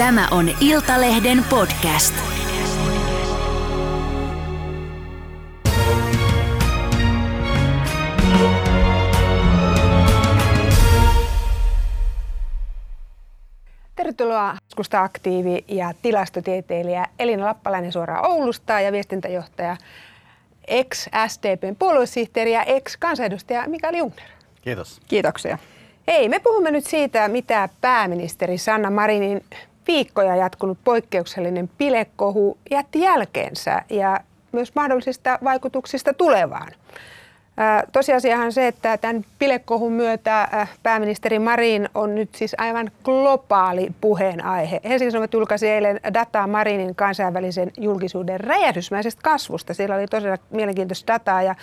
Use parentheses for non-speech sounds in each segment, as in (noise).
Tämä on Iltalehden podcast. Tervetuloa keskusta-aktiivi ja tilastotieteilijä Elina Lappalainen suoraan Oulusta ja viestintäjohtaja ex-SDPn puoluesihteeri ja ex-kansanedustaja Mikael Jungner. Kiitos. Kiitoksia. Ei, me puhumme nyt siitä, mitä pääministeri Sanna Marinin viikkoja jatkunut poikkeuksellinen pilekohu jätti jälkeensä ja myös mahdollisista vaikutuksista tulevaan. Tosiasiahan se, että tämän pilekohun myötä pääministeri Marin on nyt siis aivan globaali puheenaihe. Helsingin Sanomat julkaisi eilen dataa Marinin kansainvälisen julkisuuden räjähdysmäisestä kasvusta. Siellä oli tosiaan mielenkiintoista dataa ja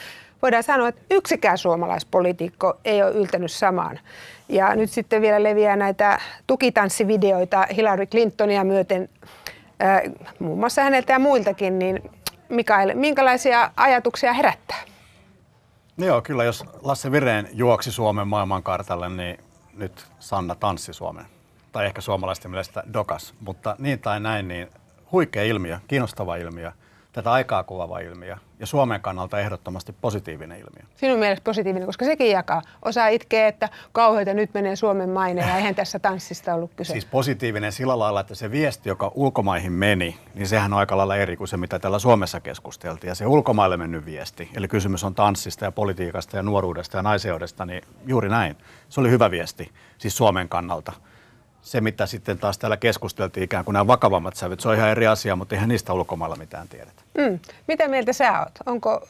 voidaan sanoa, että yksikään suomalaispoliitikko ei ole yltänyt samaan. Ja nyt sitten vielä leviää näitä tukitanssivideoita Hillary Clintonia myöten, äh, muun muassa häneltä ja muiltakin, niin Mikael, minkälaisia ajatuksia herättää? No joo, kyllä jos Lasse Vireen juoksi Suomen maailmankartalle, niin nyt Sanna tanssi Suomen. Tai ehkä suomalaisten mielestä dokas, mutta niin tai näin, niin huikea ilmiö, kiinnostava ilmiö – tätä aikaa kuvaava ilmiö ja Suomen kannalta ehdottomasti positiivinen ilmiö. Sinun mielestä positiivinen, koska sekin jakaa. Osa itkee, että kauheita nyt menee Suomen maine ja eihän tässä tanssista ollut kyse. Siis positiivinen sillä lailla, että se viesti, joka ulkomaihin meni, niin sehän on aika lailla eri kuin se, mitä täällä Suomessa keskusteltiin. Ja se ulkomaille mennyt viesti, eli kysymys on tanssista ja politiikasta ja nuoruudesta ja naiseudesta, niin juuri näin. Se oli hyvä viesti, siis Suomen kannalta se, mitä sitten taas täällä keskusteltiin, ikään kuin nämä vakavammat sävyt, se on ihan eri asia, mutta eihän niistä ulkomailla mitään tiedetä. Mm. Mitä mieltä sä oot? Onko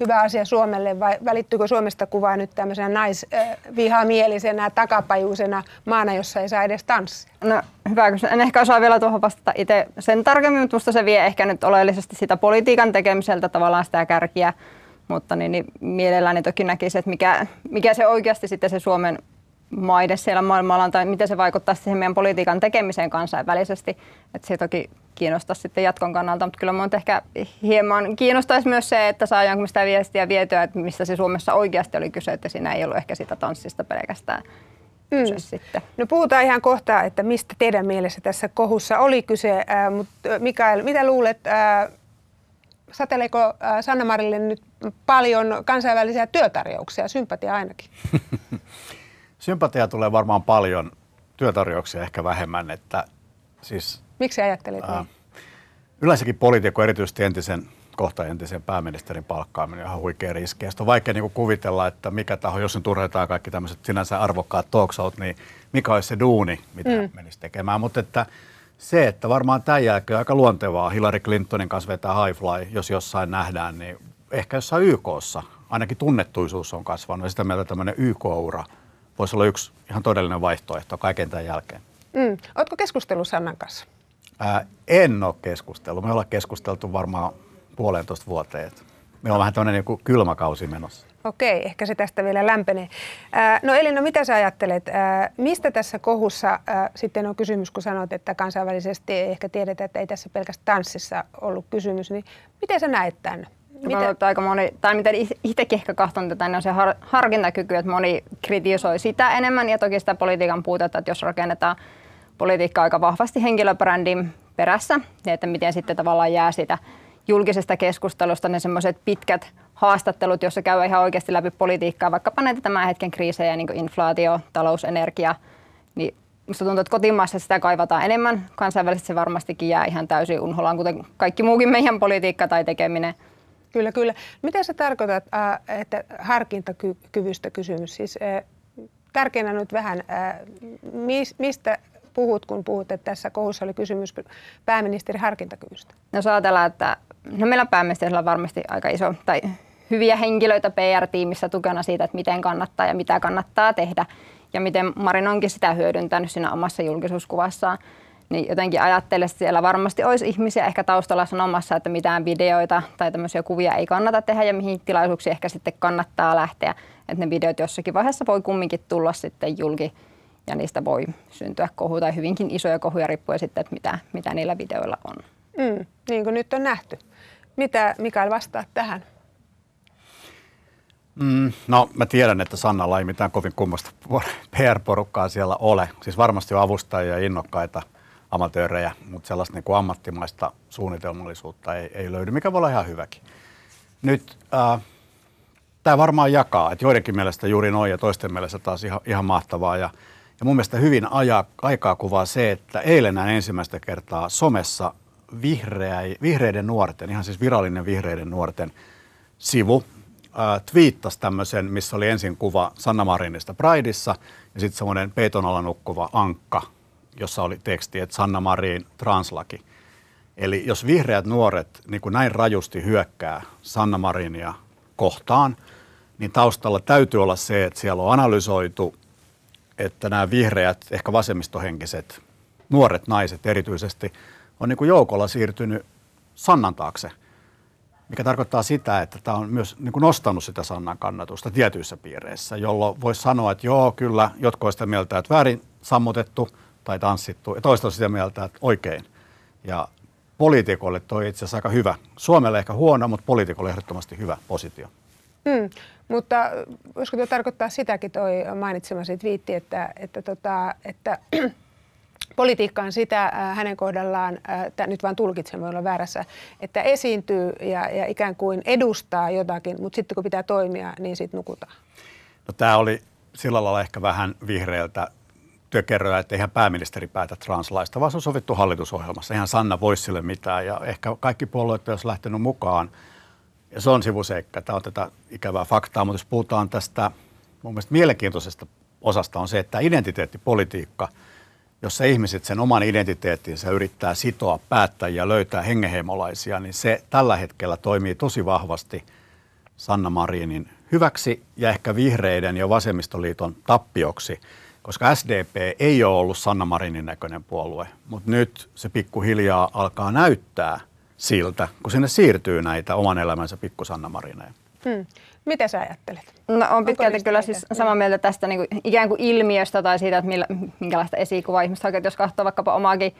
hyvä asia Suomelle vai välittyykö Suomesta kuvaa nyt tämmöisenä naisvihamielisenä, takapajuisena maana, jossa ei saa edes tanssia? No hyvä, en ehkä osaa vielä tuohon vastata itse sen tarkemmin, mutta minusta se vie ehkä nyt oleellisesti sitä politiikan tekemiseltä tavallaan sitä kärkiä, mutta niin, niin mielelläni toki näkisi, että mikä, mikä se oikeasti sitten se Suomen maide siellä maailmalla tai miten se vaikuttaa siihen meidän politiikan tekemiseen kansainvälisesti. Että se toki kiinnostaa sitten jatkon kannalta, mutta kyllä minua ehkä hieman kiinnostaisi myös se, että saadaanko sitä viestiä vietyä, että mistä se Suomessa oikeasti oli kyse, että siinä ei ollut ehkä sitä tanssista pelkästään mm. sitten. No puhutaan ihan kohta, että mistä teidän mielessä tässä kohussa oli kyse, äh, mutta Mikael, mitä luulet, äh, sateleeko äh, Sanna Marille nyt paljon kansainvälisiä työtarjouksia, sympatia ainakin? (laughs) Sympatia tulee varmaan paljon, työtarjouksia ehkä vähemmän. Että siis, Miksi ajattelit niin? Yleensäkin poliitikko, erityisesti entisen kohta entisen pääministerin palkkaaminen on ihan huikea riski. on vaikea niin kuvitella, että mikä taho, jos nyt urheitaan kaikki tämmöiset sinänsä arvokkaat talk niin mikä olisi se duuni, mitä mm. menisi tekemään. Mutta että se, että varmaan tämän jälkeen aika luontevaa Hillary Clintonin kanssa vetää high fly, jos jossain nähdään, niin ehkä jossain YKssa ainakin tunnettuisuus on kasvanut ja sitä mieltä tämmöinen YK-ura – voisi olla yksi ihan todellinen vaihtoehto kaiken tämän jälkeen. Mm. Oletko keskustellut Sannan kanssa? Ää, en ole keskustellut. Me ollaan keskusteltu varmaan puolentoista vuoteen. Meillä on vähän tämmöinen niin kylmäkausi menossa. Okei, ehkä se tästä vielä lämpenee. Ää, no Elina, mitä sä ajattelet? Ää, mistä tässä kohussa ää, sitten on kysymys, kun sanoit, että kansainvälisesti ei ehkä tiedetä, että ei tässä pelkästään tanssissa ollut kysymys, niin miten sä näet tämän? Miten? aika moni, tai miten itsekin ehkä kahton tätä, niin on se har, harkintakyky, että moni kritisoi sitä enemmän ja toki sitä politiikan puutetta, että jos rakennetaan politiikkaa aika vahvasti henkilöbrändin perässä, niin että miten sitten tavallaan jää sitä julkisesta keskustelusta ne semmoiset pitkät haastattelut, joissa käy ihan oikeasti läpi politiikkaa, vaikkapa näitä tämän hetken kriisejä, niin kuin inflaatio, talous, energia, niin Minusta tuntuu, että kotimaassa sitä kaivataan enemmän. Kansainvälisesti se varmastikin jää ihan täysin unholaan, kuten kaikki muukin meidän politiikka tai tekeminen – Kyllä, kyllä. Mitä sä tarkoitat, että harkintakyvystä kysymys? Siis tärkeänä nyt vähän, mistä puhut, kun puhut, että tässä kohussa oli kysymys pääministeri harkintakyvystä? No jos ajatellaan, että no meillä pääministerillä on varmasti aika iso tai hyviä henkilöitä PR-tiimissä tukena siitä, että miten kannattaa ja mitä kannattaa tehdä ja miten Marin onkin sitä hyödyntänyt siinä omassa julkisuuskuvassaan niin jotenkin ajattelen, että siellä varmasti olisi ihmisiä ehkä taustalla sanomassa, että mitään videoita tai tämmöisiä kuvia ei kannata tehdä ja mihin tilaisuuksiin ehkä sitten kannattaa lähteä. Että ne videot jossakin vaiheessa voi kumminkin tulla sitten julki ja niistä voi syntyä kohu tai hyvinkin isoja kohuja riippuen sitten, että mitä, mitä niillä videoilla on. Mm, niin kuin nyt on nähty. Mitä Mikael vastaa tähän? Mm, no mä tiedän, että Sannalla ei mitään kovin kummasta (laughs) PR-porukkaa siellä ole. Siis varmasti on avustajia ja innokkaita – amatöörejä, mutta sellaista niin kuin ammattimaista suunnitelmallisuutta ei, ei löydy, mikä voi olla ihan hyväkin. Nyt äh, tämä varmaan jakaa, että joidenkin mielestä juuri noin ja toisten mielestä taas ihan, ihan mahtavaa. Ja, ja mun mielestä hyvin aja, aikaa kuvaa se, että eilen näin ensimmäistä kertaa somessa vihreä, vihreiden nuorten, ihan siis virallinen vihreiden nuorten sivu, äh, twiittasi tämmöisen, missä oli ensin kuva Sanna Marinista Prideissa ja sitten semmoinen peiton alla nukkuva ankka, jossa oli teksti, että Sanna Marin translaki. Eli jos vihreät nuoret niin kuin näin rajusti hyökkää Sanna Marinia kohtaan, niin taustalla täytyy olla se, että siellä on analysoitu, että nämä vihreät, ehkä vasemmistohenkiset, nuoret naiset erityisesti, on niin kuin joukolla siirtynyt Sannan taakse, mikä tarkoittaa sitä, että tämä on myös niin kuin nostanut sitä Sannan kannatusta tietyissä piireissä, jolloin voisi sanoa, että joo, kyllä, jotkut ovat sitä mieltä, että väärin sammutettu tai tanssittu, ja toista on sitä mieltä, että oikein. Ja poliitikolle toi itse asiassa aika hyvä. Suomelle ehkä huono, mutta poliitikolle ehdottomasti hyvä positio. Mm, mutta voisiko tuo tarkoittaa sitäkin toi mainitsemasi twiitti, että, että, tota, että (clears throat) politiikka on sitä äh, hänen kohdallaan, äh, nyt vaan tulkitsen, voi olla väärässä, että esiintyy ja, ja ikään kuin edustaa jotakin, mutta sitten kun pitää toimia, niin sitten nukutaan. No, tämä oli sillä lailla ehkä vähän vihreältä työkerroja, että eihän pääministeri päätä translaista, vaan se on sovittu hallitusohjelmassa. Eihän Sanna voi sille mitään ja ehkä kaikki puolueet olisi lähtenyt mukaan. Ja se on sivuseikka, tämä on tätä ikävää faktaa, mutta jos puhutaan tästä mun mielestä mielenkiintoisesta osasta on se, että identiteettipolitiikka, jossa ihmiset sen oman identiteettinsä yrittää sitoa päättäjiä, löytää hengenheimolaisia, niin se tällä hetkellä toimii tosi vahvasti Sanna Marinin hyväksi ja ehkä vihreiden ja vasemmistoliiton tappioksi – koska SDP ei ole ollut Sanna Marinin näköinen puolue, mutta nyt se pikkuhiljaa alkaa näyttää siltä, kun sinne siirtyy näitä oman elämänsä pikku Sanna Marineja. Hmm. Mitä sä ajattelet? No on pitkälti kyllä siis samaa mieltä tästä niin kuin, ikään kuin ilmiöstä tai siitä, että millä, minkälaista esikuvaa ihmiset hakee. Jos katsoo vaikkapa omaakin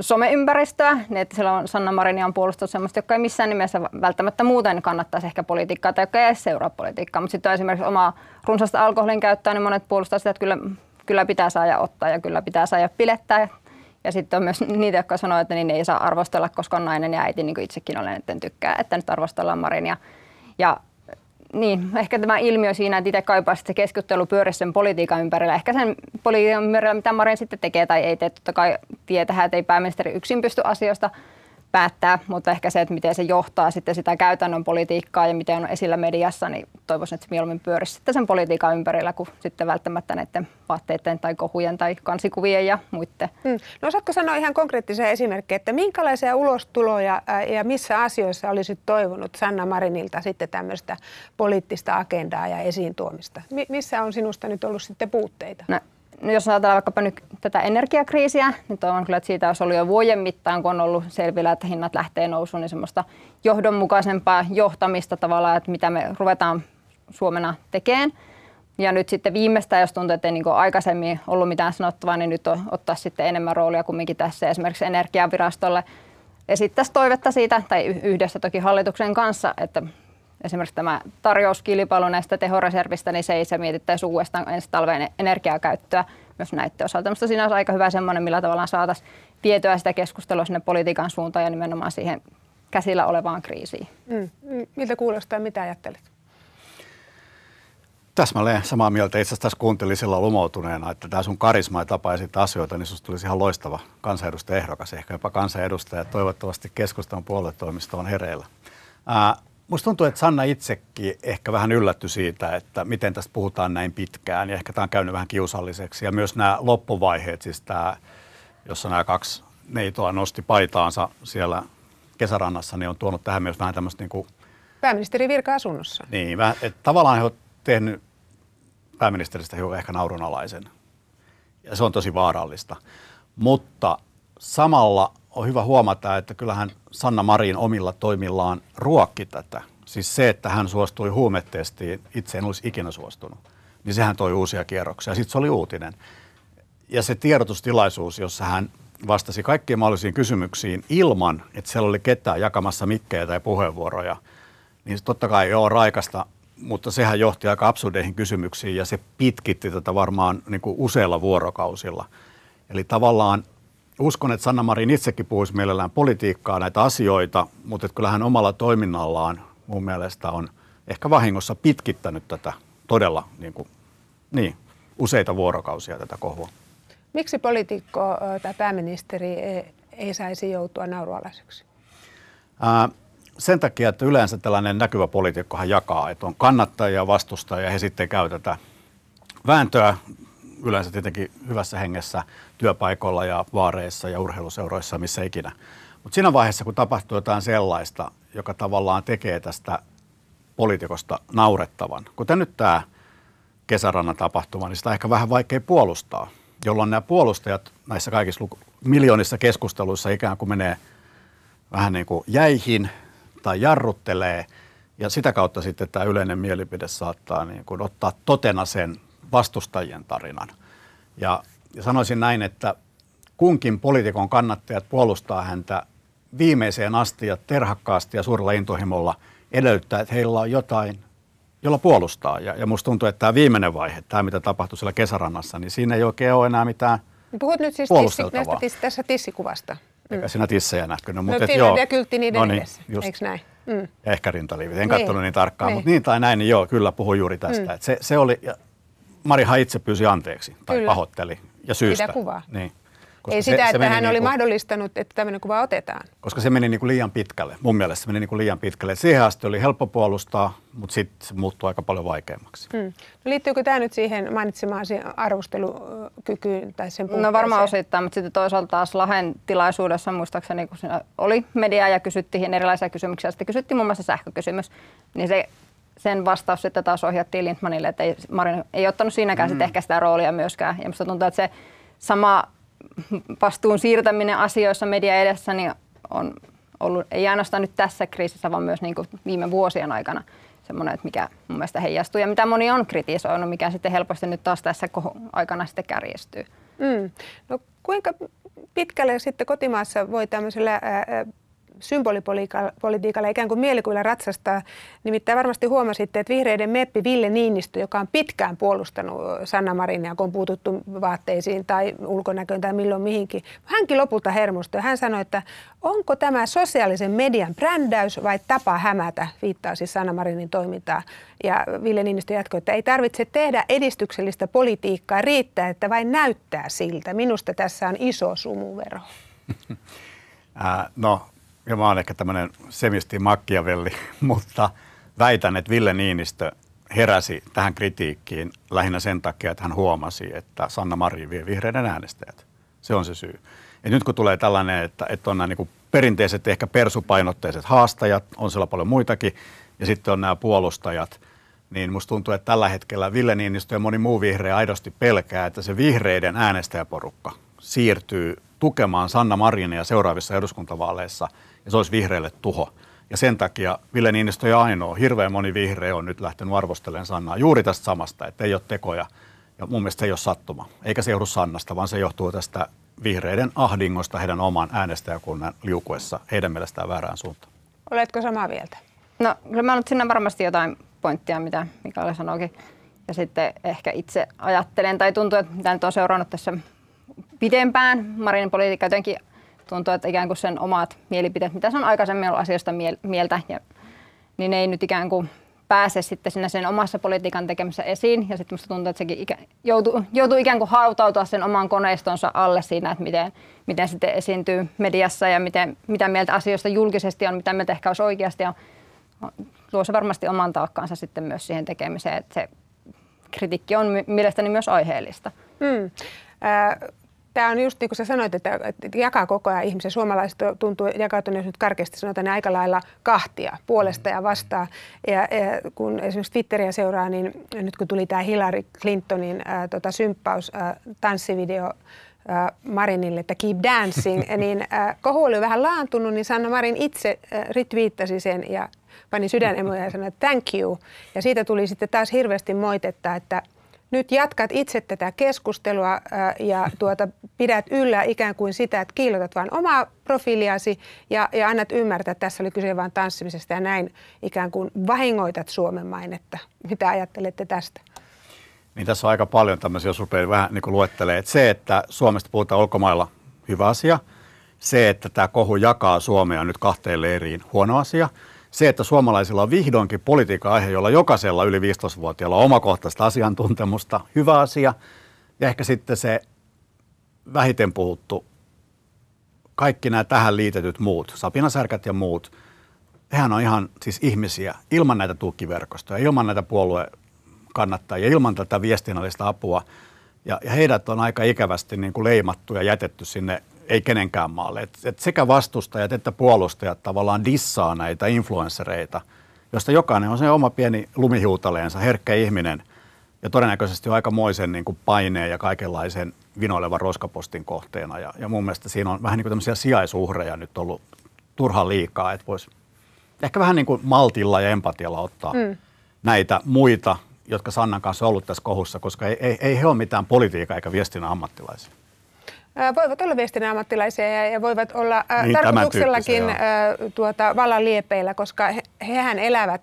someympäristöä, niin että siellä on Sanna Marin on puolustanut sellaista, joka ei missään nimessä välttämättä muuten kannattaisi ehkä politiikkaa tai joka ei edes seuraa politiikkaa. Mutta sitten esimerkiksi omaa runsasta alkoholin käyttöä, niin monet puolustavat sitä, että kyllä, kyllä pitää saada ottaa ja kyllä pitää saada pilettää. Ja sitten on myös (laughs) niitä, jotka sanoo, että niin ei saa arvostella, koska on nainen ja äiti, niin kuin itsekin olen, että tykkää, että nyt arvostellaan Marinia. Ja niin, ehkä tämä ilmiö siinä, että itse kaipaa se keskustelu pyöri sen politiikan ympärillä. Ehkä sen politiikan ympärillä, mitä Marin sitten tekee tai ei tee. Totta kai tietää, että ei pääministeri yksin pysty asioista päättää, mutta ehkä se, että miten se johtaa sitten sitä käytännön politiikkaa ja miten on esillä mediassa, niin toivoisin, että se mieluummin pyörisi sitten sen politiikan ympärillä kuin sitten välttämättä näiden vaatteiden tai kohujen tai kansikuvien ja muiden. Hmm. No osaatko sanoa ihan konkreettisia esimerkkejä, että minkälaisia ulostuloja ja missä asioissa olisit toivonut Sanna Marinilta sitten tämmöistä poliittista agendaa ja esiin tuomista? Mi- missä on sinusta nyt ollut sitten puutteita? No No jos ajatellaan vaikkapa nyt tätä energiakriisiä, niin toivon kyllä, että siitä olisi ollut jo vuoden mittaan, kun on ollut selvillä, että hinnat lähtee nousuun, niin semmoista johdonmukaisempaa johtamista tavallaan, että mitä me ruvetaan Suomena tekemään. Ja nyt sitten viimeistään, jos tuntuu, että ei niin aikaisemmin ollut mitään sanottavaa, niin nyt on ottaa sitten enemmän roolia kumminkin tässä esimerkiksi energiavirastolle. Esittäisi toivetta siitä, tai yhdessä toki hallituksen kanssa, että esimerkiksi tämä tarjouskilpailu näistä tehoreservistä, niin se ei se mietittäisi uudestaan ensi talven energiakäyttöä myös näiden osalta. Minusta siinä olisi aika hyvä semmoinen, millä tavalla saataisiin vietyä sitä keskustelua sinne politiikan suuntaan ja nimenomaan siihen käsillä olevaan kriisiin. Mm. Miltä kuulostaa, mitä ajattelet? Täsmälleen samaa mieltä. Itse asiassa tässä kuuntelin silloin lumoutuneena, että tämä sun karisma ja tapa esittää asioita, niin sinusta tulisi ihan loistava kansanedustaja ehdokas, ehkä jopa kansanedustaja. Toivottavasti keskustan puoluetoimisto on hereillä. Ää, Musta tuntuu, että Sanna itsekin ehkä vähän yllätty siitä, että miten tästä puhutaan näin pitkään. Ja ehkä tämä on käynyt vähän kiusalliseksi. Ja myös nämä loppuvaiheet, siis tämä, jossa nämä kaksi neitoa nosti paitaansa siellä kesärannassa, niin on tuonut tähän myös vähän tämmöistä niin kuin... Pääministeri virka-asunnossa. Niin, että tavallaan he ovat tehnyt pääministeristä hiukan ehkä naurunalaisen. Ja se on tosi vaarallista. Mutta samalla on hyvä huomata, että kyllähän Sanna Marin omilla toimillaan ruokki tätä. Siis se, että hän suostui huumetestiin, itse en olisi ikinä suostunut, niin sehän toi uusia kierroksia. Sitten se oli uutinen. Ja se tiedotustilaisuus, jossa hän vastasi kaikkiin mahdollisiin kysymyksiin ilman, että siellä oli ketään jakamassa mikkejä tai puheenvuoroja, niin totta kai joo raikasta, mutta sehän johti aika absurdeihin kysymyksiin ja se pitkitti tätä varmaan niin kuin useilla vuorokausilla. Eli tavallaan uskon, että Sanna Marin itsekin puhuisi mielellään politiikkaa näitä asioita, mutta kyllä hän omalla toiminnallaan mun mielestä on ehkä vahingossa pitkittänyt tätä todella niin kuin, niin, useita vuorokausia tätä kohua. Miksi poliitikko tai pääministeri ei, ei saisi joutua naurualaiseksi? Ää, sen takia, että yleensä tällainen näkyvä poliitikkohan jakaa, että on kannattajia ja vastustajia ja he sitten käy tätä vääntöä yleensä tietenkin hyvässä hengessä työpaikoilla ja vaareissa ja urheiluseuroissa, missä ikinä. Mutta siinä vaiheessa, kun tapahtuu jotain sellaista, joka tavallaan tekee tästä poliitikosta naurettavan, kuten nyt tämä kesärannan tapahtuma, niin sitä on ehkä vähän vaikea puolustaa, jolloin nämä puolustajat näissä kaikissa luku- miljoonissa keskusteluissa ikään kuin menee vähän niin kuin jäihin tai jarruttelee, ja sitä kautta sitten tämä yleinen mielipide saattaa niin kuin ottaa totena sen vastustajien tarinan. Ja, ja sanoisin näin, että kunkin poliitikon kannattajat puolustaa häntä viimeiseen asti ja terhakkaasti ja suurella intohimolla edellyttää, että heillä on jotain, jolla puolustaa. Ja, ja musta tuntuu, että tämä viimeinen vaihe, tämä mitä tapahtui siellä kesärannassa, niin siinä ei oikein ole enää mitään Puhut nyt siis tissi, näistä tis, tässä tissikuvasta. Mm. Eikä siinä tissejä. No, mutta no, joo. ja kyltti niiden no niin, edessä, just. eikö näin? Mm. Ja ehkä rintaliivit. En niin. katsonut niin tarkkaan, niin. mutta niin tai näin, niin joo, kyllä puhuin juuri tästä. Mm. se, se oli, ja Marihan itse pyysi anteeksi tai Kyllä. pahoitteli ja syystä. Sitä kuvaa. Niin. Koska Ei se, sitä, se että hän niin oli mahdollistanut, että tämmöinen kuva otetaan. Koska se meni niin kuin liian pitkälle. Mun mielestä se meni niin kuin liian pitkälle. Et siihen asti oli helppo puolustaa, mutta sitten se muuttui aika paljon vaikeammaksi. Hmm. No liittyykö tämä nyt siihen mainitsemaasi arvostelukykyyn tai sen No varmaan osittain, mutta sitten toisaalta taas Lahen tilaisuudessa muistaakseni, kun siinä oli media ja kysyttiin erilaisia kysymyksiä, sitten kysyttiin muun muassa sähkökysymys, niin se sen vastaus sitten taas ohjattiin Lindmanille, että ei, Marin ei ottanut siinäkään mm. sitten ehkä sitä roolia myöskään. Ja minusta tuntuu, että se sama vastuun siirtäminen asioissa media edessä niin on ollut, ei ainoastaan nyt tässä kriisissä, vaan myös niin kuin viime vuosien aikana semmoinen, että mikä mun mielestä heijastuu ja mitä moni on kritisoinut, mikä sitten helposti nyt taas tässä aikana sitten kärjestyy. Mm. No kuinka pitkälle sitten kotimaassa voi tämmöisellä ää, symbolipolitiikalla ikään kuin mielikuvilla ratsastaa. Nimittäin varmasti huomasitte, että vihreiden meppi Ville Niinistö, joka on pitkään puolustanut Sanna Marinia, kun on puututtu vaatteisiin tai ulkonäköön tai milloin mihinkin. Hänkin lopulta hermostui. Hän sanoi, että onko tämä sosiaalisen median brändäys vai tapa hämätä, viittaa siis Sanna Marinin toimintaa. Ja Ville Niinistö jatkoi, että ei tarvitse tehdä edistyksellistä politiikkaa, riittää, että vain näyttää siltä. Minusta tässä on iso sumuvero. (laughs) no ja mä oon ehkä tämmöinen semisti makkiavelli, (laughs) mutta väitän, että Ville Niinistö heräsi tähän kritiikkiin lähinnä sen takia, että hän huomasi, että Sanna Marin vie vihreiden äänestäjät. Se on se syy. Ja nyt kun tulee tällainen, että, että on nämä niin perinteiset ehkä persupainotteiset haastajat, on siellä paljon muitakin, ja sitten on nämä puolustajat, niin musta tuntuu, että tällä hetkellä Ville Niinistö ja moni muu vihreä aidosti pelkää, että se vihreiden äänestäjäporukka siirtyy tukemaan Sanna Marinia seuraavissa eduskuntavaaleissa – ja se olisi vihreille tuho. Ja sen takia Ville Niinistö ja ainoa, hirveän moni vihreä on nyt lähtenyt arvostelemaan Sannaa juuri tästä samasta, että ei ole tekoja. Ja mun mielestä se ei ole sattuma. Eikä se johdu Sannasta, vaan se johtuu tästä vihreiden ahdingosta heidän oman äänestäjäkunnan liukuessa heidän mielestään väärään suuntaan. Oletko samaa mieltä? No kyllä mä nyt sinne varmasti jotain pointtia, mitä Mikael sanoikin. Ja sitten ehkä itse ajattelen, tai tuntuu, että mitä nyt on seurannut tässä pidempään Marinin politiikka jotenkin tuntuu, että ikään kuin sen omat mielipiteet, mitä se on aikaisemmin ollut asiasta mieltä, ja, niin ei nyt ikään kuin pääse sitten sinne sen omassa politiikan tekemisessä esiin. Ja sitten musta tuntuu, että sekin ikä, joutuu, joutuu ikään kuin hautautua sen oman koneistonsa alle siinä, että miten, miten sitten esiintyy mediassa ja miten, mitä mieltä asioista julkisesti on, mitä mieltä ehkä olisi oikeasti. Ja luo se varmasti oman taakkaansa sitten myös siihen tekemiseen, että se kritiikki on mielestäni myös aiheellista. Mm. Äh, Tämä on just niin kuin sä sanoit, että, että jakaa koko ajan ihmisen. Suomalaiset tuntuu jakautuneen, jos nyt karkeasti sanotaan, aika lailla kahtia puolesta ja vastaan. Ja, ja kun esimerkiksi Twitteriä seuraa, niin nyt kun tuli tämä Hillary Clintonin ää, tota, symppaus, ää, tanssivideo, Marinille, että keep dancing, (laughs) niin äh, kohu oli vähän laantunut, niin Sanna Marin itse äh, retweettasi sen ja pani sydänemoja ja sanoi, että thank you. Ja siitä tuli sitten taas hirveästi moitetta, että nyt jatkat itse tätä keskustelua ja tuota, pidät yllä ikään kuin sitä, että kiilotat vain omaa profiiliasi ja, ja annat ymmärtää, että tässä oli kyse vain tanssimisesta ja näin ikään kuin vahingoitat Suomen mainetta. Mitä ajattelette tästä? Niin tässä on aika paljon tämmöisiä, jos rupeaa vähän niin luettelee, että se, että Suomesta puhutaan ulkomailla hyvä asia. Se, että tämä kohu jakaa Suomea nyt kahteen leiriin, huono asia. Se, että suomalaisilla on vihdoinkin politiikan aihe, jolla jokaisella yli 15-vuotiaalla on omakohtaista asiantuntemusta, hyvä asia. Ja ehkä sitten se vähiten puhuttu, kaikki nämä tähän liitetyt muut, sapinasärkät ja muut, hehän on ihan siis ihmisiä ilman näitä tukiverkostoja, ilman näitä puolueen kannattajia, ilman tätä viestinnällistä apua. Ja, ja heidät on aika ikävästi niin kuin leimattu ja jätetty sinne ei kenenkään maalle. Et, et sekä vastustajat että puolustajat tavallaan dissaa näitä influenssereita, josta jokainen on se oma pieni lumihiutaleensa, herkkä ihminen ja todennäköisesti on aikamoisen niin kuin paineen ja kaikenlaisen vinoilevan roskapostin kohteena. Ja, ja mun mielestä siinä on vähän niin kuin tämmöisiä sijaisuhreja nyt ollut turhan liikaa, että voisi ehkä vähän niin kuin maltilla ja empatialla ottaa mm. näitä muita, jotka Sannan kanssa on ollut tässä kohussa, koska ei, ei, ei he ole mitään politiikan eikä viestinnän ammattilaisia. Voivat olla viestinnän ammattilaisia ja, voivat olla niin, tarkoituksellakin tuota, vallan liepeillä, koska he, hehän elävät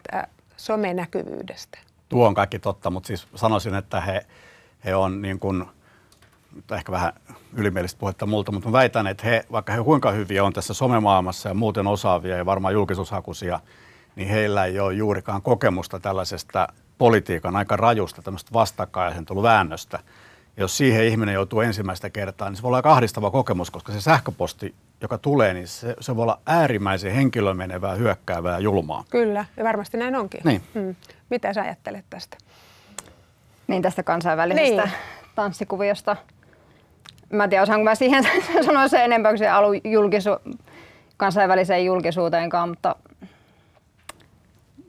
somenäkyvyydestä. Tuo on kaikki totta, mutta siis sanoisin, että he, he on niin kuin, ehkä vähän ylimielistä puhetta multa, mutta mä väitän, että he, vaikka he kuinka hyviä on tässä somemaailmassa ja muuten osaavia ja varmaan julkisuushakuisia, niin heillä ei ole juurikaan kokemusta tällaisesta politiikan aika rajusta tämmöistä vastakkainasetteluväännöstä. Ja jos siihen ihminen joutuu ensimmäistä kertaa, niin se voi olla aika ahdistava kokemus, koska se sähköposti, joka tulee, niin se, se voi olla äärimmäisen henkilömenevää, hyökkäävää, julmaa. Kyllä, ja varmasti näin onkin. Niin. Hmm. Mitä sä ajattelet tästä? Niin tästä kansainvälisestä niin. tanssikuviosta. Mä en tiedä, osaanko mä siihen (laughs) sanoa se enempää kuin se alu julkisu- kansainväliseen julkisuuteenkaan, mutta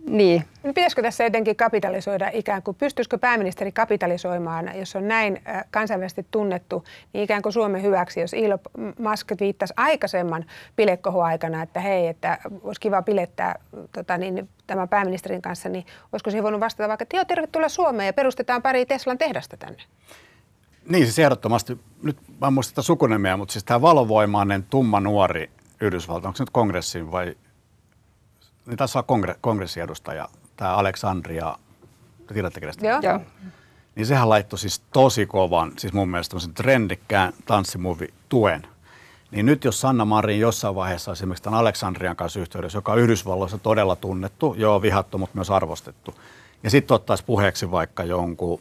niin. Pitäisikö tässä jotenkin kapitalisoida ikään kuin, pystyisikö pääministeri kapitalisoimaan, jos on näin äh, kansainvälisesti tunnettu, niin ikään kuin Suomen hyväksi, jos Elon Musk viittasi aikaisemman pilekohuaikana, että hei, että olisi kiva pilettää tota, niin, tämän pääministerin kanssa, niin olisiko siihen voinut vastata vaikka, että joo, tervetuloa Suomeen ja perustetaan pari Teslan tehdasta tänne? Niin, siis ehdottomasti, nyt mä en muista sukunimiä, mutta siis tämä valovoimainen tumma nuori Yhdysvalta, onko se nyt kongressin vai niin tässä on kongre, kongressiedustaja, tämä Aleksandria, tiedätte kenestä? Joo. Joo. Niin sehän laittoi siis tosi kovan, siis mun mielestä tämmöisen trendikkään tanssimuvi tuen. Niin nyt jos Sanna Marin jossain vaiheessa esimerkiksi tämän Aleksandrian kanssa yhteydessä, joka on Yhdysvalloissa todella tunnettu, joo vihattu, mutta myös arvostettu, ja sitten ottaisi puheeksi vaikka jonkun,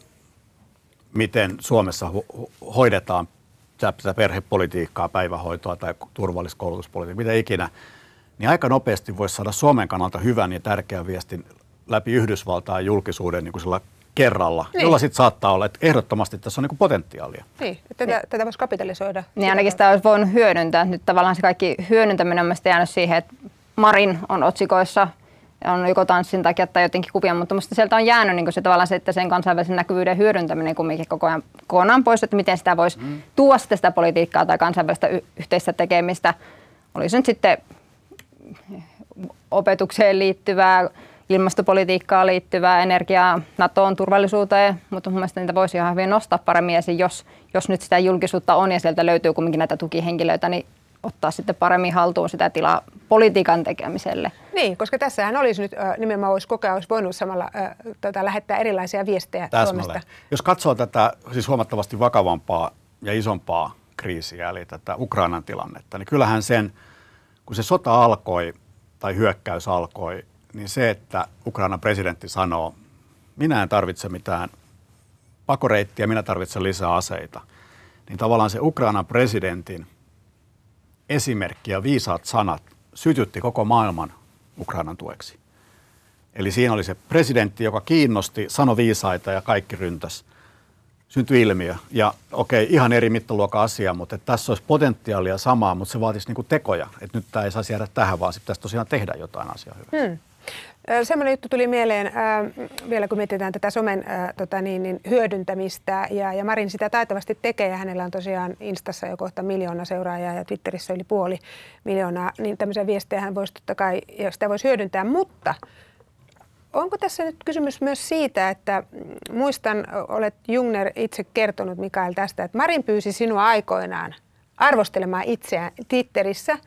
miten Suomessa ho- hoidetaan tätä perhepolitiikkaa, päivähoitoa tai turvalliskoulutuspolitiikkaa, mitä ikinä, niin aika nopeasti voisi saada Suomen kannalta hyvän ja tärkeän viestin läpi Yhdysvaltain julkisuuden niin kuin sillä kerralla, niin. jolla sitten saattaa olla, että ehdottomasti tässä on niin kuin potentiaalia. Niin, että tätä, niin. tätä voisi kapitalisoida. Niin ainakin sitä olisi voinut hyödyntää. Nyt tavallaan se kaikki hyödyntäminen on jäänyt siihen, että Marin on otsikoissa, on joko tanssin takia tai jotenkin kuvia, mutta minusta sieltä on jäänyt niin se tavallaan se, että sen kansainvälisen näkyvyyden hyödyntäminen kumminkin koko ajan kokonaan pois, että miten sitä voisi mm. tuoda sitä politiikkaa tai kansainvälistä y- yhteistä tekemistä. Olisi nyt sitten opetukseen liittyvää, ilmastopolitiikkaan liittyvää, energiaa, NATOon, turvallisuuteen, mutta mun mielestä niitä voisi ihan hyvin nostaa paremmin esiin, jos, jos nyt sitä julkisuutta on ja sieltä löytyy kuitenkin näitä tukihenkilöitä, niin ottaa sitten paremmin haltuun sitä tilaa politiikan tekemiselle. Niin, koska tässähän olisi nyt nimenomaan olisi koko ajan olisi voinut samalla äh, tota, lähettää erilaisia viestejä Täsmälleen. Suomesta. Jos katsoo tätä siis huomattavasti vakavampaa ja isompaa kriisiä, eli tätä Ukrainan tilannetta, niin kyllähän sen, kun se sota alkoi, tai hyökkäys alkoi, niin se, että Ukrainan presidentti sanoo, minä en tarvitse mitään pakoreittiä, minä tarvitsen lisää aseita, niin tavallaan se Ukrainan presidentin esimerkki ja viisaat sanat sytytti koko maailman Ukrainan tueksi. Eli siinä oli se presidentti, joka kiinnosti, sanoi viisaita ja kaikki ryntäs. Syntyi ilmiö. Ja okei, ihan eri mittaluokan asia, mutta että tässä olisi potentiaalia samaa, mutta se vaatisi niinku tekoja. Että nyt tämä ei saisi jäädä tähän, vaan pitäisi tosiaan tehdä jotain asiaa hyvää. Hmm. Semmoinen juttu tuli mieleen äh, vielä, kun mietitään tätä somen äh, tota niin, niin, hyödyntämistä. Ja, ja Marin sitä taitavasti tekee ja hänellä on tosiaan Instassa jo kohta miljoona seuraajaa ja Twitterissä yli puoli miljoonaa. Niin tämmöisiä viestejä hän voisi totta kai, ja sitä voisi hyödyntää. Mutta onko tässä nyt kysymys myös siitä, että mm, muistan, olet Jungner itse kertonut Mikael tästä, että Marin pyysi sinua aikoinaan arvostelemaan itseään Twitterissä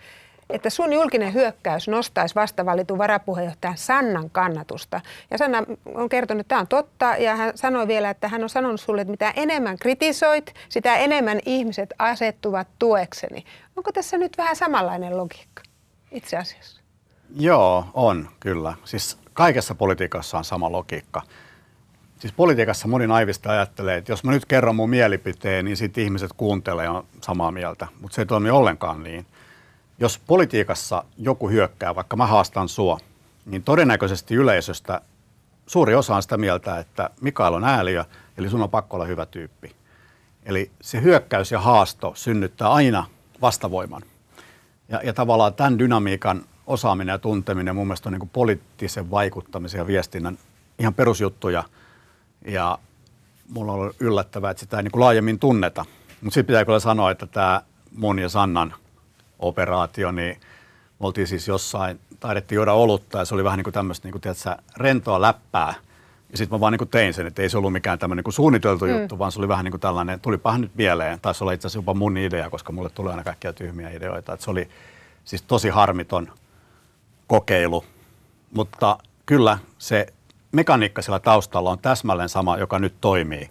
että sun julkinen hyökkäys nostaisi vastavalitun varapuheenjohtajan Sannan kannatusta. Ja Sanna on kertonut, että tämä on totta, ja hän sanoi vielä, että hän on sanonut sulle, että mitä enemmän kritisoit, sitä enemmän ihmiset asettuvat tuekseni. Onko tässä nyt vähän samanlainen logiikka itse asiassa? Joo, on kyllä. Siis kaikessa politiikassa on sama logiikka. Siis politiikassa moni naivista ajattelee, että jos mä nyt kerron mun mielipiteen, niin sitten ihmiset kuuntelee on samaa mieltä. Mutta se ei toimi ollenkaan niin. Jos politiikassa joku hyökkää, vaikka mä haastan sua, niin todennäköisesti yleisöstä suuri osa on sitä mieltä, että Mikael on ääliö, eli sun on pakko olla hyvä tyyppi. Eli se hyökkäys ja haasto synnyttää aina vastavoiman. Ja, ja tavallaan tämän dynamiikan osaaminen ja tunteminen mun mielestä on niin poliittisen vaikuttamisen ja viestinnän ihan perusjuttuja. Ja mulla on ollut yllättävää, että sitä ei niin laajemmin tunneta. Mutta sitten pitää kyllä sanoa, että tämä mun ja Sannan operaatio, niin me oltiin siis jossain, taidettiin juoda olutta ja se oli vähän niin kuin tämmöistä niin kuin, tiedätkö, rentoa läppää. Ja sitten mä vaan niin kuin tein sen, että ei se ollut mikään tämmöinen niin suunniteltu mm. juttu, vaan se oli vähän niin kuin tällainen, tulipahan nyt mieleen. Taisi olla itse asiassa jopa mun idea, koska mulle tulee aina kaikkia tyhmiä ideoita. Että se oli siis tosi harmiton kokeilu, mutta kyllä se mekaniikka siellä taustalla on täsmälleen sama, joka nyt toimii.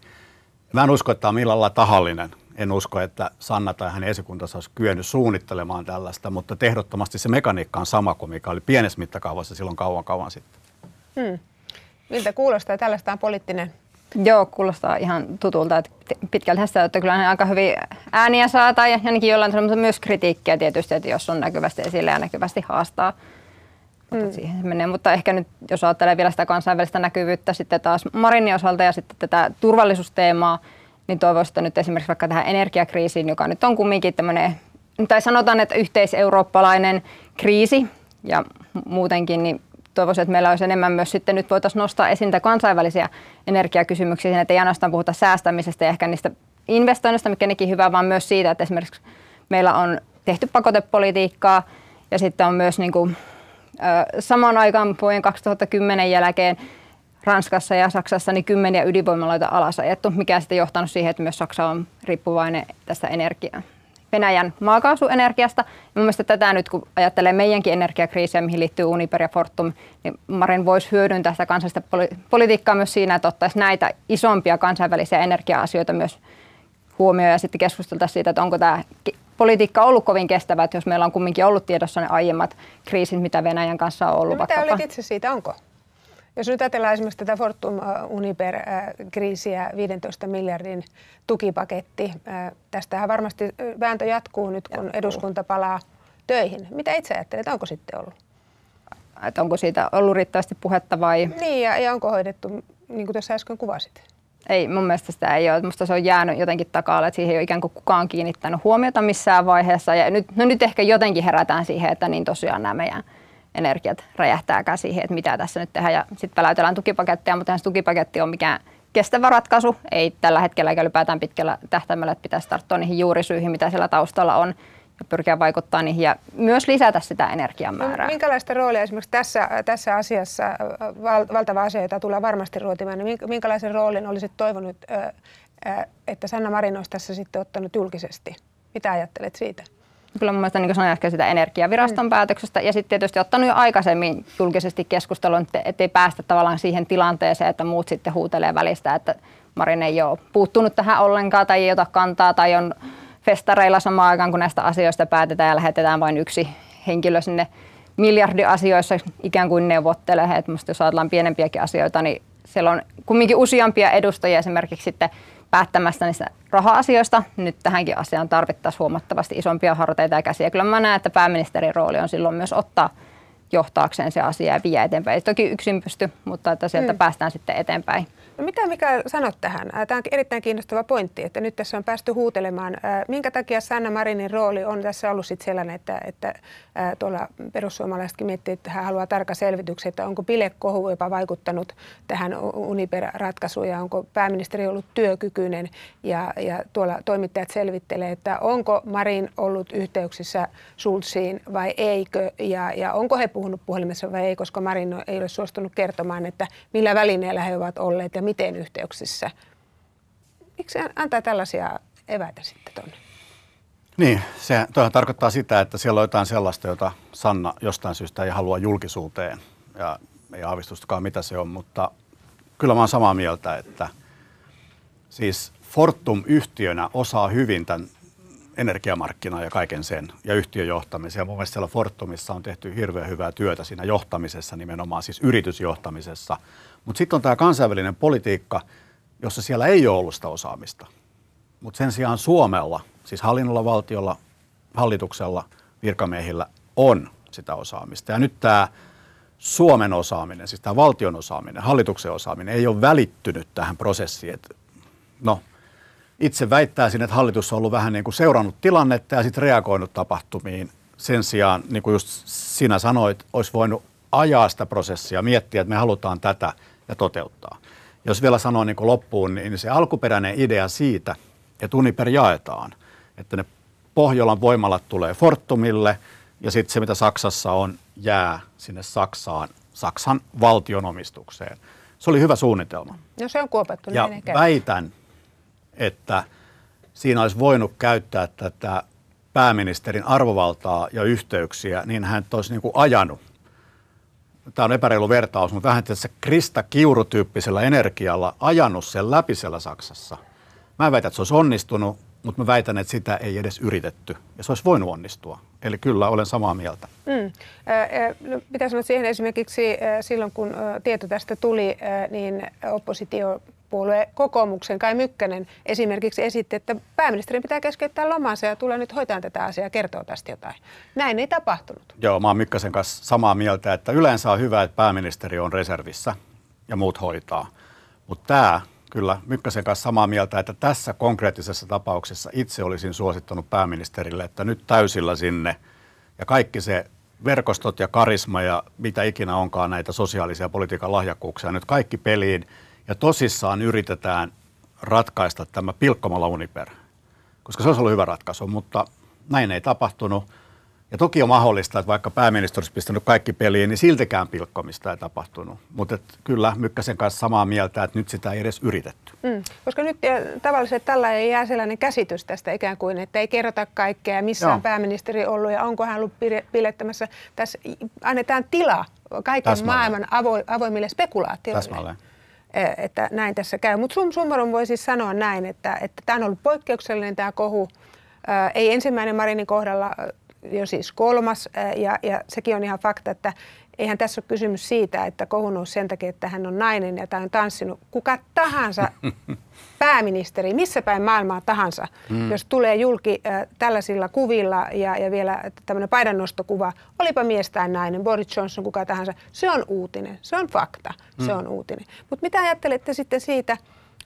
Mä en usko, että tämä on millään lailla tahallinen. En usko, että Sanna tai hänen esikuntansa olisi kyennyt suunnittelemaan tällaista, mutta tehdottomasti se mekaniikka on sama kuin mikä oli pienessä mittakaavassa silloin kauan kauan sitten. Hmm. Miltä kuulostaa? Tällaista on poliittinen Joo, kuulostaa ihan tutulta. Että pitkälti sitä, että kyllä ne aika hyvin ääniä saa tai ainakin jollain tavalla myös kritiikkiä tietysti, että jos on näkyvästi esille ja näkyvästi haastaa. Mm. Siihen se menee. Mutta ehkä nyt, jos ajattelee vielä sitä kansainvälistä näkyvyyttä sitten taas Marinin osalta ja sitten tätä turvallisuusteemaa, niin toivoisin, että nyt esimerkiksi vaikka tähän energiakriisiin, joka nyt on kumminkin tämmöinen, tai sanotaan, että yhteiseurooppalainen kriisi ja muutenkin, niin toivoisin, että meillä olisi enemmän myös sitten nyt voitaisiin nostaa esiin kansainvälisiä energiakysymyksiä, että ei ainoastaan puhuta säästämisestä ja ehkä niistä investoinnista, mikä nekin hyvä, vaan myös siitä, että esimerkiksi meillä on tehty pakotepolitiikkaa ja sitten on myös niin kuin, samaan aikaan vuoden 2010 jälkeen Ranskassa ja Saksassa niin kymmeniä ydinvoimaloita alasajettu, mikä sitten johtanut siihen, että myös Saksa on riippuvainen tästä energiaa. Venäjän maakaasuenergiasta. Ja mun tätä nyt, kun ajattelee meidänkin energiakriisiä, mihin liittyy Uniper ja Fortum, niin Marin voisi hyödyntää sitä kansallista poli- politiikkaa myös siinä, että ottaisi näitä isompia kansainvälisiä energia-asioita myös huomioon ja sitten keskusteltaisiin siitä, että onko tämä politiikka ollut kovin kestävää, että jos meillä on kumminkin ollut tiedossa ne aiemmat kriisit, mitä Venäjän kanssa on ollut. No, mitä olit itse siitä, onko? Jos nyt ajatellaan esimerkiksi tätä Fortum Uniper-kriisiä, 15 miljardin tukipaketti, tästähän varmasti vääntö jatkuu nyt, kun eduskunta palaa töihin. Mitä itse ajattelet, onko sitten ollut? Että onko siitä ollut riittävästi puhetta vai? Niin, ja, ja onko hoidettu, niin kuin tuossa äsken kuvasit? Ei, mun mielestä sitä ei ole. Musta se on jäänyt jotenkin taka että siihen ei ole ikään kuin kukaan kiinnittänyt huomiota missään vaiheessa. Ja nyt, no nyt ehkä jotenkin herätään siihen, että niin tosiaan nämä meidän energiat räjähtää siihen, että mitä tässä nyt tehdään. Ja sitten väläytellään tukipakettia, mutta se tukipaketti on mikään kestävä ratkaisu. Ei tällä hetkellä eikä ylipäätään pitkällä tähtäimellä, että pitäisi tarttua niihin juurisyihin, mitä siellä taustalla on ja pyrkiä vaikuttaa niihin ja myös lisätä sitä energian no, määrää. Minkälaista roolia esimerkiksi tässä, tässä asiassa, val, valtava asia, jota tulee varmasti ruotimaan, niin minkälaisen roolin olisit toivonut, että Sanna Marin olisi tässä sitten ottanut julkisesti? Mitä ajattelet siitä? kyllä mun mielestä, niin sanoin äsken, sitä energiaviraston mm. päätöksestä ja sitten tietysti ottanut jo aikaisemmin julkisesti keskustelun, ettei päästä tavallaan siihen tilanteeseen, että muut sitten huutelee välistä, että Marin ei ole puuttunut tähän ollenkaan tai ei ota kantaa tai on festareilla samaan aikaan, kun näistä asioista päätetään ja lähetetään vain yksi henkilö sinne miljardiasioissa ikään kuin neuvottelee. Että jos ajatellaan pienempiäkin asioita, niin siellä on kumminkin useampia edustajia esimerkiksi sitten päättämästä niistä raha-asioista. Nyt tähänkin asiaan tarvittaisiin huomattavasti isompia harteita ja käsiä. Kyllä mä näen, että pääministerin rooli on silloin myös ottaa johtaakseen se asia ja vie eteenpäin. Ei toki yksin pysty, mutta että sieltä mm. päästään sitten eteenpäin. No mitä Mika sanot tähän? Tämä on erittäin kiinnostava pointti, että nyt tässä on päästy huutelemaan. Minkä takia Sanna Marinin rooli on tässä ollut sitten sellainen, että, että tuolla perussuomalaisetkin miettii, että hän haluaa tarkka selvityksen, että onko pilekohu jopa vaikuttanut tähän Uniper-ratkaisuun ja onko pääministeri ollut työkykyinen ja, ja tuolla toimittajat selvittelee, että onko Marin ollut yhteyksissä Schulziin vai eikö ja, ja onko he puhunut puhelimessa vai ei, koska Marin ei ole suostunut kertomaan, että millä välineellä he ovat olleet ja miten yhteyksissä. Miksi antaa tällaisia eväitä sitten tuonne? Niin, se tarkoittaa sitä, että siellä on jotain sellaista, jota Sanna jostain syystä ei halua julkisuuteen. Ja ei aavistustakaan, mitä se on, mutta kyllä mä oon samaa mieltä, että siis Fortum yhtiönä osaa hyvin tämän energiamarkkinaa ja kaiken sen ja yhtiöjohtamisen. Ja mun mielestä siellä Fortumissa on tehty hirveän hyvää työtä siinä johtamisessa nimenomaan, siis yritysjohtamisessa. Mutta sitten on tämä kansainvälinen politiikka, jossa siellä ei ole ollut sitä osaamista. Mutta sen sijaan Suomella, siis hallinnolla, valtiolla, hallituksella, virkamiehillä on sitä osaamista. Ja nyt tämä Suomen osaaminen, siis tämä valtion osaaminen, hallituksen osaaminen ei ole välittynyt tähän prosessiin. Et, no, itse väittäisin, että hallitus on ollut vähän niin kuin seurannut tilannetta ja sitten reagoinut tapahtumiin. Sen sijaan, niin kuin just sinä sanoit, olisi voinut ajaa sitä prosessia, miettiä, että me halutaan tätä ja toteuttaa. Jos vielä sanoo niin kuin loppuun, niin se alkuperäinen idea siitä, että Uniper jaetaan, että ne Pohjolan voimalat tulee Fortumille ja sitten se, mitä Saksassa on, jää sinne Saksaan, Saksan valtionomistukseen. Se oli hyvä suunnitelma. No se on kuopattu. Ja väitän, että siinä olisi voinut käyttää tätä pääministerin arvovaltaa ja yhteyksiä, niin hän olisi niin kuin ajanut. Tämä on epäreilu vertaus, mutta vähän tässä Krista Kiuru-tyyppisellä energialla ajanut sen läpi siellä Saksassa. Mä väitän, että se olisi onnistunut, mutta mä väitän, että sitä ei edes yritetty. Ja se olisi voinut onnistua. Eli kyllä, olen samaa mieltä. Mm. No, mitä sanoa siihen esimerkiksi silloin, kun tieto tästä tuli, niin oppositio puolue kokoomuksen Kai Mykkänen esimerkiksi esitti, että pääministerin pitää keskeyttää lomansa ja tulee nyt hoitaa tätä asiaa ja kertoo tästä jotain. Näin ei tapahtunut. Joo, mä oon Mykkäsen kanssa samaa mieltä, että yleensä on hyvä, että pääministeri on reservissä ja muut hoitaa. Mutta tämä kyllä Mykkäsen kanssa samaa mieltä, että tässä konkreettisessa tapauksessa itse olisin suosittanut pääministerille, että nyt täysillä sinne ja kaikki se verkostot ja karisma ja mitä ikinä onkaan näitä sosiaalisia politiikan lahjakkuuksia, nyt kaikki peliin ja tosissaan yritetään ratkaista tämä pilkkomalla Uniper, koska se olisi ollut hyvä ratkaisu, mutta näin ei tapahtunut. Ja toki on mahdollista, että vaikka pääministeri olisi pistänyt kaikki peliin, niin siltikään pilkkomista ei tapahtunut. Mutta kyllä Mykkäsen kanssa samaa mieltä, että nyt sitä ei edes yritetty. Mm, koska nyt tavallisesti tällä ei jää sellainen käsitys tästä ikään kuin, että ei kerrota kaikkea, missä on pääministeri ollut ja onko hän ollut pilettämässä. Tässä annetaan tila kaiken Täsmälleen. maailman avo, avoimille spekulaatioille. Täsmälleen että näin tässä käy. Mutta sum summarum voi siis sanoa näin, että, tämä on ollut poikkeuksellinen tämä kohu. Ei ensimmäinen Marinin kohdalla, jo siis kolmas, ja, ja sekin on ihan fakta, että eihän tässä ole kysymys siitä, että kohu nousi sen takia, että hän on nainen ja tämä on tanssinut. Kuka tahansa (laughs) pääministeri, missä päin maailmaa tahansa, mm. jos tulee julki äh, tällaisilla kuvilla ja, ja vielä tämmöinen paidannostokuva, olipa mies tai nainen, Boris Johnson, kuka tahansa, se on uutinen, se on fakta, mm. se on uutinen. Mutta mitä ajattelette sitten siitä,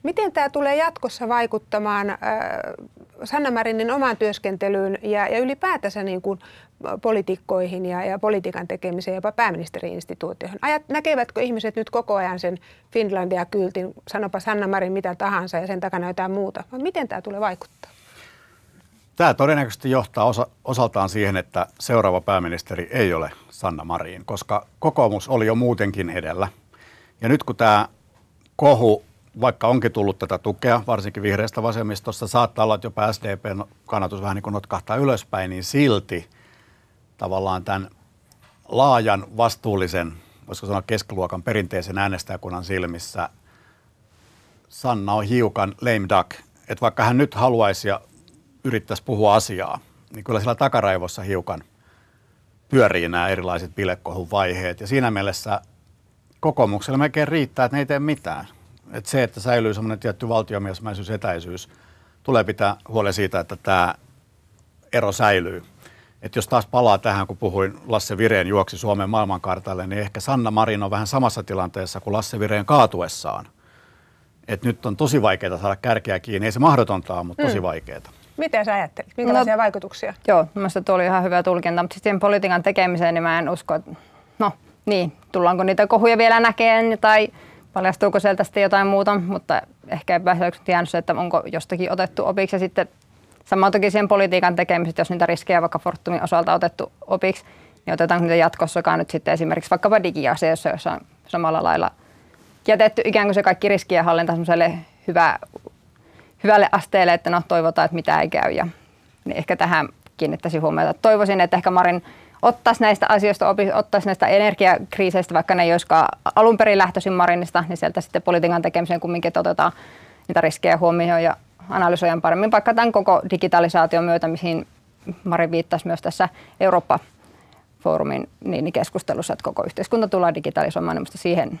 Miten tämä tulee jatkossa vaikuttamaan äh, Sanna Marinin omaan työskentelyyn ja, ja ylipäätänsä niin kuin poliitikkoihin ja, ja politiikan tekemiseen, jopa pääministeriinstituutioihin? Ajat, näkevätkö ihmiset nyt koko ajan sen Finlandia-kyltin, sanopa Sanna Marin mitä tahansa ja sen takana jotain muuta? Miten tämä tulee vaikuttaa? Tämä todennäköisesti johtaa osa, osaltaan siihen, että seuraava pääministeri ei ole Sanna Marin, koska kokoomus oli jo muutenkin edellä. Ja nyt kun tämä kohu vaikka onkin tullut tätä tukea, varsinkin vihreästä vasemmistosta, saattaa olla, että jopa SDPn kannatus vähän niin kuin notkahtaa ylöspäin, niin silti tavallaan tämän laajan, vastuullisen, voisiko sanoa keskiluokan perinteisen äänestäjäkunnan silmissä Sanna on hiukan lame duck. Että vaikka hän nyt haluaisi ja yrittäisi puhua asiaa, niin kyllä sillä takaraivossa hiukan pyörii nämä erilaiset bilekohun vaiheet. Ja siinä mielessä kokoomuksella melkein riittää, että ne ei tee mitään että se, että säilyy semmoinen tietty valtiomiesmäisyys, etäisyys, tulee pitää huolen siitä, että tämä ero säilyy. Että jos taas palaa tähän, kun puhuin Lasse Vireen juoksi Suomen maailmankartalle, niin ehkä Sanna Marin on vähän samassa tilanteessa kuin Lasse Vireen kaatuessaan. Että nyt on tosi vaikeaa saada kärkeä kiinni. Ei se mahdotonta ole, mutta tosi mm. vaikeaa. Miten sä ajattelit? Minkälaisia no, vaikutuksia? Joo, mielestäni tuo oli ihan hyvä tulkinta, mutta sitten politiikan tekemiseen niin mä en usko, että no niin, tullaanko niitä kohuja vielä näkeen tai paljastuuko sieltä sitten jotain muuta, mutta ehkä epäselväksi jäänyt se, että onko jostakin otettu opiksi. Ja sitten sama toki siihen politiikan tekemiset, jos niitä riskejä vaikka Fortumin osalta otettu opiksi, niin otetaanko niitä jatkossakaan nyt sitten esimerkiksi vaikkapa digiasioissa, jossa on samalla lailla jätetty ikään kuin se kaikki riskien hallinta semmoiselle hyvä, hyvälle asteelle, että no toivotaan, että mitä ei käy ja niin ehkä tähän kiinnittäisin huomiota. Toivoisin, että ehkä Marin ottaisi näistä asioista, ottaisi näistä energiakriiseistä, vaikka ne ei olisikaan alun perin lähtöisin Marinista, niin sieltä sitten politiikan tekemiseen kumminkin, otetaan niitä riskejä huomioon ja analysoidaan paremmin, vaikka tämän koko digitalisaation myötä, mihin Mari viittasi myös tässä Eurooppa-foorumin niin keskustelussa, että koko yhteiskunta tulee digitalisoimaan, niin siihen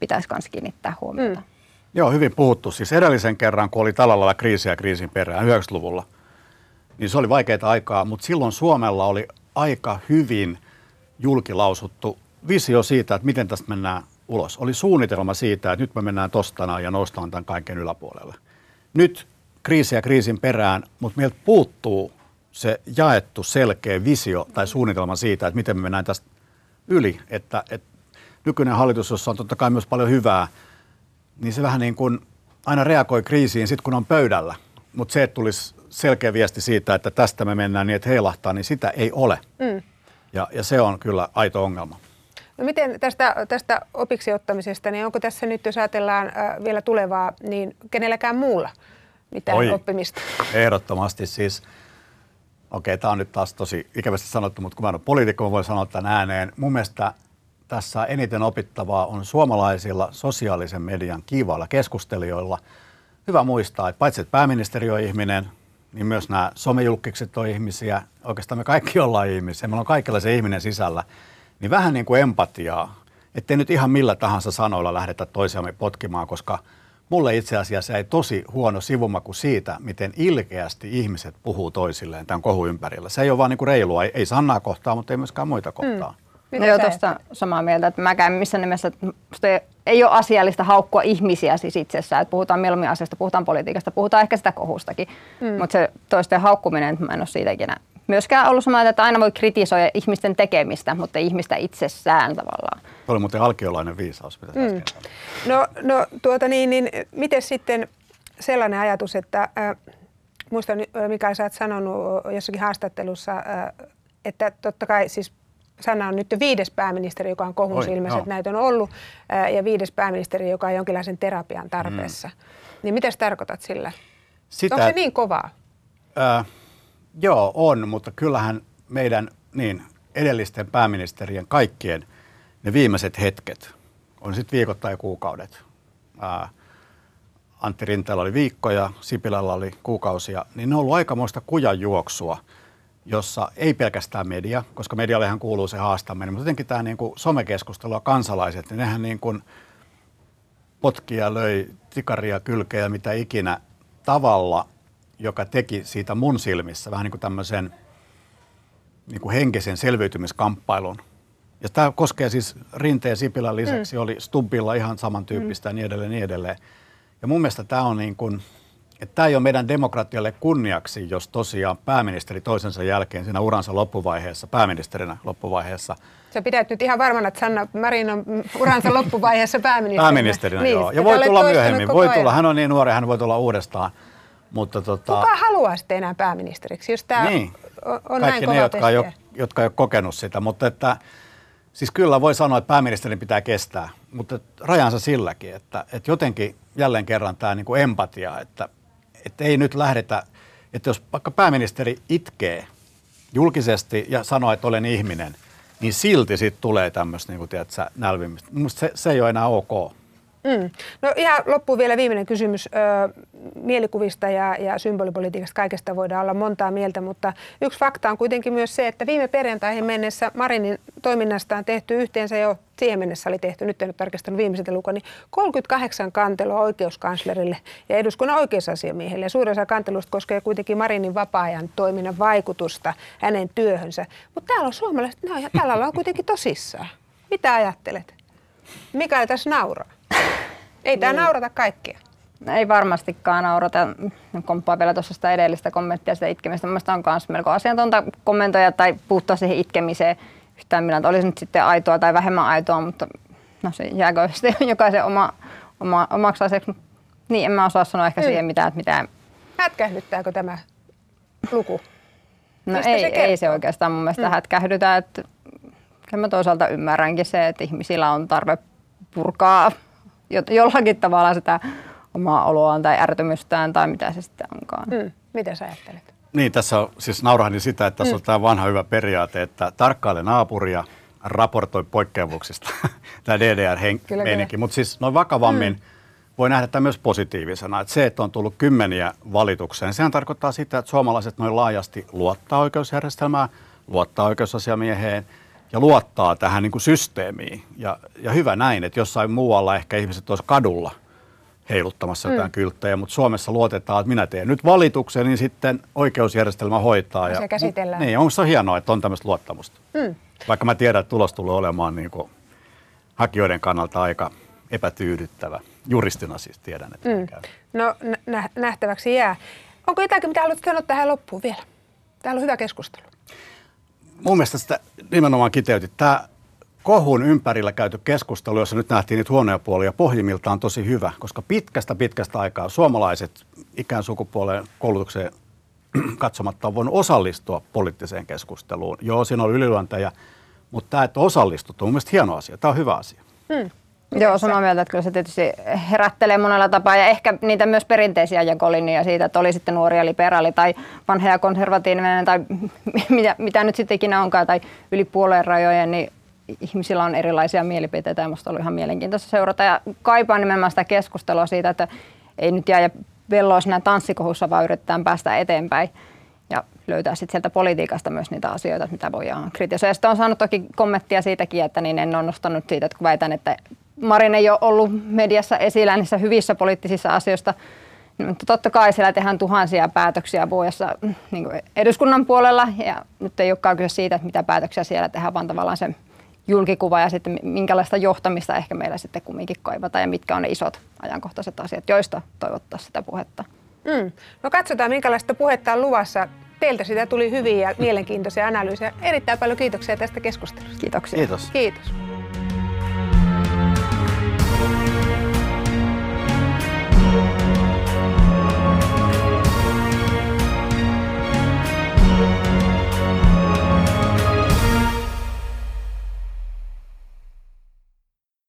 pitäisi myös kiinnittää huomiota. Mm. Joo, hyvin puhuttu. Siis edellisen kerran, kun oli tällä lailla kriisiä kriisin perään 90-luvulla, niin se oli vaikeaa aikaa, mutta silloin Suomella oli aika hyvin julkilausuttu visio siitä, että miten tästä mennään ulos. Oli suunnitelma siitä, että nyt me mennään tostana ja noustaan tämän kaiken yläpuolelle. Nyt kriisiä kriisin perään, mutta meiltä puuttuu se jaettu selkeä visio tai suunnitelma siitä, että miten me mennään tästä yli. Että, että nykyinen hallitus, jossa on totta kai myös paljon hyvää, niin se vähän niin kuin aina reagoi kriisiin sitten, kun on pöydällä. Mutta se, että tulisi selkeä viesti siitä, että tästä me mennään niin, että heilahtaa, niin sitä ei ole. Mm. Ja, ja se on kyllä aito ongelma. No miten tästä, tästä opiksi ottamisesta, niin onko tässä nyt, jos ajatellaan äh, vielä tulevaa, niin kenelläkään muulla mitään Oi, oppimista? Ehdottomasti siis. Okei, tämä on nyt taas tosi ikävästi sanottu, mutta kun mä olen poliitikko, voin sanoa tämän ääneen. Mun mielestä tässä eniten opittavaa on suomalaisilla sosiaalisen median kiivailla keskustelijoilla. Hyvä muistaa, että paitsi että pääministeri on ihminen, niin myös nämä somejulkikset on ihmisiä. Oikeastaan me kaikki ollaan ihmisiä. Meillä on kaikilla se ihminen sisällä. Niin vähän niin kuin empatiaa. Ettei nyt ihan millä tahansa sanoilla lähdetä toisiamme potkimaan, koska mulle itse asiassa ei tosi huono sivumaku siitä, miten ilkeästi ihmiset puhuu toisilleen tämän kohun ympärillä. Se ei ole vaan niin kuin reilua. Ei, ei Sannaa kohtaa, mutta ei myöskään muita kohtaa. Mm. Mitä no joo, tuosta samaa mieltä, että mä käyn missä nimessä, että ei ole asiallista haukkua ihmisiä siis itsessään, että puhutaan mieluummin asiasta, puhutaan politiikasta, puhutaan ehkä sitä kohustakin, mm. mutta se toisten haukkuminen, mä en ole siitä ikinä myöskään ollut samaa, että aina voi kritisoida ihmisten tekemistä, mutta ei ihmistä itsessään tavallaan. Se oli muuten alkiolainen viisaus, mitä mm. No, no tuota niin, niin miten sitten sellainen ajatus, että äh, muistan mikä sä oot sanonut jossakin haastattelussa, äh, että totta kai siis Sanna on nyt viides pääministeri, joka on kohun silmässä, että näitä on ollut, ja viides pääministeri, joka on jonkinlaisen terapian tarpeessa. Mm. Niin mitä tarkoitat sillä? Sitä, Onko se niin kovaa? Äh, joo, on, mutta kyllähän meidän niin, edellisten pääministerien kaikkien ne viimeiset hetket, on sitten viikot tai kuukaudet. Äh, Antti Rinteellä oli viikkoja, Sipilällä oli kuukausia, niin ne on ollut aikamoista kujanjuoksua – jossa ei pelkästään media, koska mediallehan kuuluu se haastaminen, mutta jotenkin tämä niin kuin somekeskustelu ja kansalaiset, niin nehän niin kuin potkia, löi tikaria, kylkeä mitä ikinä tavalla, joka teki siitä mun silmissä vähän niin kuin tämmöisen niin kuin henkisen selviytymiskamppailun. Ja tämä koskee siis Rinteen Sipilän lisäksi, mm. oli Stubbilla ihan samantyyppistä mm. ja niin edelleen, niin edelleen. Ja mun mielestä tämä on niin kuin, että tämä ei ole meidän demokratialle kunniaksi, jos tosiaan pääministeri toisensa jälkeen siinä uransa loppuvaiheessa, pääministerinä loppuvaiheessa. Sä pidät nyt ihan varmana, että Sanna Marin on uransa loppuvaiheessa pääministerinä. Pääministerinä, niin, joo. Ja voi tulla myöhemmin. Voi tulla, hän on niin nuori, hän voi tulla uudestaan. Mutta tota... Kuka haluaa sitten enää pääministeriksi, jos tämä niin. on, Kaikki näin ne, jotka ei, ole, jotka ei ole kokenut sitä. Mutta että, siis kyllä voi sanoa, että pääministerin pitää kestää, mutta rajansa silläkin, että, että jotenkin jälleen kerran tämä niin kuin empatia, että että ei nyt lähdetä, että jos vaikka pääministeri itkee julkisesti ja sanoo, että olen ihminen, niin silti sitten tulee tämmöistä niin nälvimistä. se, se ei ole enää ok. Mm. No ihan loppuun vielä viimeinen kysymys. Mielikuvista ja, ja symbolipolitiikasta kaikesta voidaan olla montaa mieltä, mutta yksi fakta on kuitenkin myös se, että viime perjantaihin mennessä Marinin toiminnasta on tehty yhteensä jo, siihen mennessä oli tehty, nyt en ole tarkistanut viimeiseltä lukua, niin 38 kantelua oikeuskanslerille ja eduskunnan oikeusasiamiehelle. Ja suurin osa kantelusta koskee kuitenkin Marinin vapaa-ajan toiminnan vaikutusta hänen työhönsä. Mutta täällä on suomalaiset, no, ja täällä ollaan kuitenkin tosissaan. Mitä ajattelet? Mikä tässä nauraa? Ei tämä niin. naurata kaikkia. Ei varmastikaan naurata. Komppaa vielä tuossa sitä edellistä kommenttia sitä itkemistä. Mielestäni on myös melko asiantonta kommentoja tai puuttua siihen itkemiseen yhtään millään. Olisi nyt sitten aitoa tai vähemmän aitoa, mutta no se jääkö (laughs) sitten jokaisen oma, oma, omaksi asiaksi. Niin, en mä osaa sanoa ehkä mm. siihen mitään, että mitään. Hätkähdyttääkö tämä luku? No ei se, ei se oikeastaan mun mielestä mm. hätkähdytä. Että kyllä mä toisaalta ymmärränkin se, että ihmisillä on tarve purkaa jollakin tavalla sitä omaa oloaan tai ärtymystään tai mitä se sitten onkaan. Mm. Mitä sä ajattelet? Niin, tässä on siis naurahdin sitä, että tässä mm. on tämä vanha hyvä periaate, että tarkkaile naapuria, raportoi poikkeavuuksista, (laughs) tämä DDR-meininki. Mutta siis noin vakavammin mm. voi nähdä tämä myös positiivisena, että se, että on tullut kymmeniä valitukseen, sehän tarkoittaa sitä, että suomalaiset noin laajasti luottaa oikeusjärjestelmään, luottaa oikeusasiamieheen ja luottaa tähän niin kuin systeemiin. Ja, ja hyvä näin, että jossain muualla ehkä ihmiset olisivat kadulla heiluttamassa mm. jotain kylttejä, mutta Suomessa luotetaan, että minä teen nyt valituksen, niin sitten oikeusjärjestelmä hoitaa. Ja, ja se käsitellään. Niin, onko se hienoa, että on tämmöistä luottamusta? Mm. Vaikka mä tiedän, että tulos tulee olemaan niin kuin hakijoiden kannalta aika epätyydyttävä. Juristina siis tiedän, että mm. käy. No nä- nähtäväksi jää. Onko jotakin, mitä haluat sanoa tähän loppuun vielä? Täällä on hyvä keskustelu. Mun mielestä sitä nimenomaan kiteytit. Tämä kohun ympärillä käyty keskustelu, jossa nyt nähtiin niitä huonoja puolia, pohjimmiltaan on tosi hyvä, koska pitkästä pitkästä aikaa suomalaiset ikään sukupuoleen koulutukseen (clears throat) katsomatta on voinut osallistua poliittiseen keskusteluun. Joo, siinä on ylilyöntejä, mutta tämä, että osallistut, on mun mielestä hieno asia. Tämä on hyvä asia. Hmm. Joo, samaa mieltä, että kyllä se tietysti herättelee monella tapaa ja ehkä niitä myös perinteisiä jakolinjoja siitä, että oli sitten nuoria liberaali tai vanha ja konservatiivinen tai (laughs) mitä, mitä nyt sitten ikinä onkaan tai yli puoleen rajojen, niin ihmisillä on erilaisia mielipiteitä ja minusta oli ihan mielenkiintoista seurata ja kaipaan nimenomaan sitä keskustelua siitä, että ei nyt jää ja velloa siinä tanssikohussa, vaan yritetään päästä eteenpäin ja löytää sitten sieltä politiikasta myös niitä asioita, mitä voidaan kritisoida. Sitten on saanut toki kommenttia siitäkin, että niin en ole nostanut siitä, että kun väitän, että Marin ei ole ollut mediassa esillä niissä hyvissä poliittisissa asioissa, mutta totta kai siellä tehdään tuhansia päätöksiä vuodessa niin eduskunnan puolella ja nyt ei olekaan kyse siitä, että mitä päätöksiä siellä tehdään, vaan tavallaan se julkikuva ja sitten minkälaista johtamista ehkä meillä sitten kumminkin kaivataan ja mitkä on ne isot ajankohtaiset asiat, joista toivottaa sitä puhetta. Mm. No katsotaan, minkälaista puhetta on luvassa. Teiltä sitä tuli hyviä ja mielenkiintoisia analyysejä. Erittäin paljon kiitoksia tästä keskustelusta. Kiitoksia. Kiitos. Kiitos.